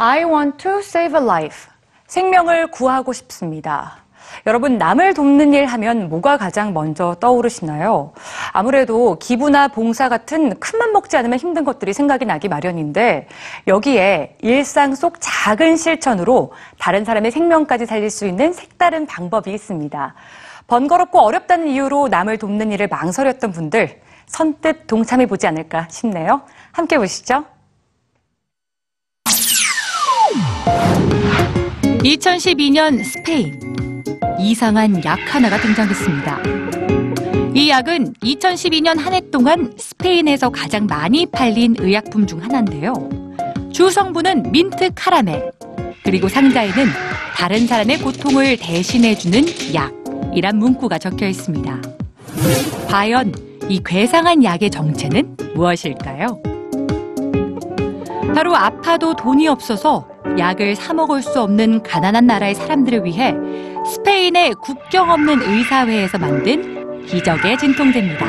I want to save a life. 생명을 구하고 싶습니다. 여러분, 남을 돕는 일 하면 뭐가 가장 먼저 떠오르시나요? 아무래도 기부나 봉사 같은 큰맘 먹지 않으면 힘든 것들이 생각이 나기 마련인데 여기에 일상 속 작은 실천으로 다른 사람의 생명까지 살릴 수 있는 색다른 방법이 있습니다. 번거롭고 어렵다는 이유로 남을 돕는 일을 망설였던 분들 선뜻 동참해 보지 않을까 싶네요. 함께 보시죠. 2012년 스페인 이상한 약 하나가 등장했습니다. 이 약은 2012년 한 해 동안 스페인에서 가장 많이 팔린 의약품 중 하나인데요. 주 성분은 민트 카라멜 그리고 상자에는 다른 사람의 고통을 대신해주는 약이란 문구가 적혀 있습니다. 과연 이 괴상한 약의 정체는 무엇일까요? 바로 아파도 돈이 없어서 약을 사 먹을 수 없는 가난한 나라의 사람들을 위해 스페인의 국경 없는 의사회에서 만든 기적의 진통제입니다.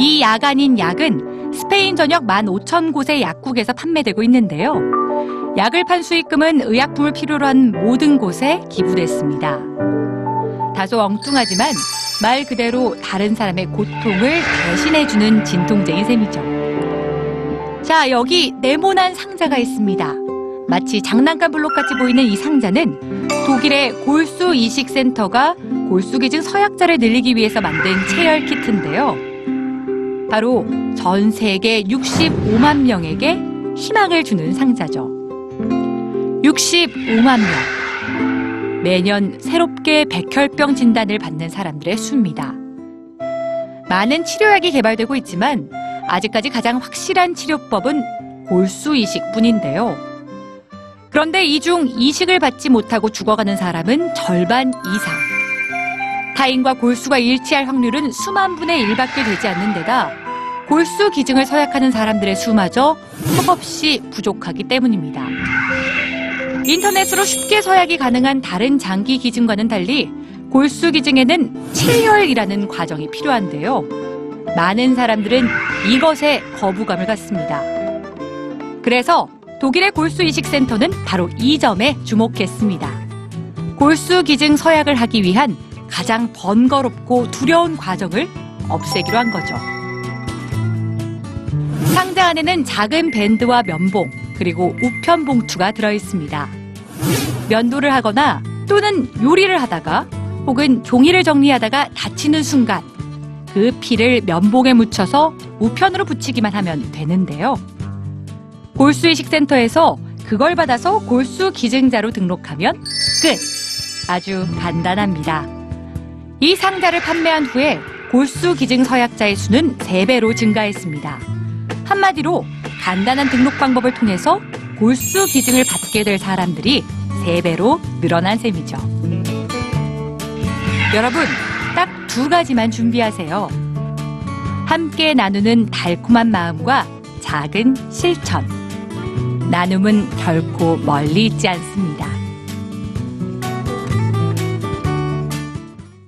이 약 아닌 약은 스페인 전역 15,000 곳의 약국에서 판매되고 있는데요. 약을 판 수익금은 의약품을 필요로 한 모든 곳에 기부됐습니다. 다소 엉뚱하지만 말 그대로 다른 사람의 고통을 대신해주는 진통제인 셈이죠. 자, 여기 네모난 상자가 있습니다. 마치 장난감 블록같이 보이는 이 상자는 독일의 골수 이식센터가 골수기증 서약자를 늘리기 위해서 만든 체열 키트인데요. 바로 전 세계 65만 명에게 희망을 주는 상자죠. 65만 명. 매년 새롭게 백혈병 진단을 받는 사람들의 수입니다. 많은 치료약이 개발되고 있지만 아직까지 가장 확실한 치료법은 골수 이식뿐인데요. 그런데 이 중 이식을 받지 못하고 죽어가는 사람은 절반 이상. 타인과 골수가 일치할 확률은 수만 분의 1밖에 되지 않는 데다 골수 기증을 서약하는 사람들의 수마저 턱없이 부족하기 때문입니다. 인터넷으로 쉽게 서약이 가능한 다른 장기 기증과는 달리 골수 기증에는 체열이라는 과정이 필요한데요. 많은 사람들은 이것에 거부감을 갖습니다. 그래서 독일의 골수 이식센터는 바로 이 점에 주목했습니다. 골수 기증 서약을 하기 위한 가장 번거롭고 두려운 과정을 없애기로 한 거죠. 상자 안에는 작은 밴드와 면봉, 그리고 우편 봉투가 들어 있습니다. 면도를 하거나 또는 요리를 하다가 혹은 종이를 정리하다가 다치는 순간 그 피를 면봉에 묻혀서 우편으로 붙이기만 하면 되는데요. 골수이식센터에서 그걸 받아서 골수 기증자로 등록하면 끝! 아주 간단합니다. 이 상자를 판매한 후에 골수 기증 서약자의 수는 3배로 증가했습니다. 한마디로 간단한 등록 방법을 통해서 골수 기증을 받게 될 사람들이 3배로 늘어난 셈이죠. 여러분, 딱 두 가지만 준비하세요. 함께 나누는 달콤한 마음과 작은 실천. 나눔은 결코 멀리 있지 않습니다.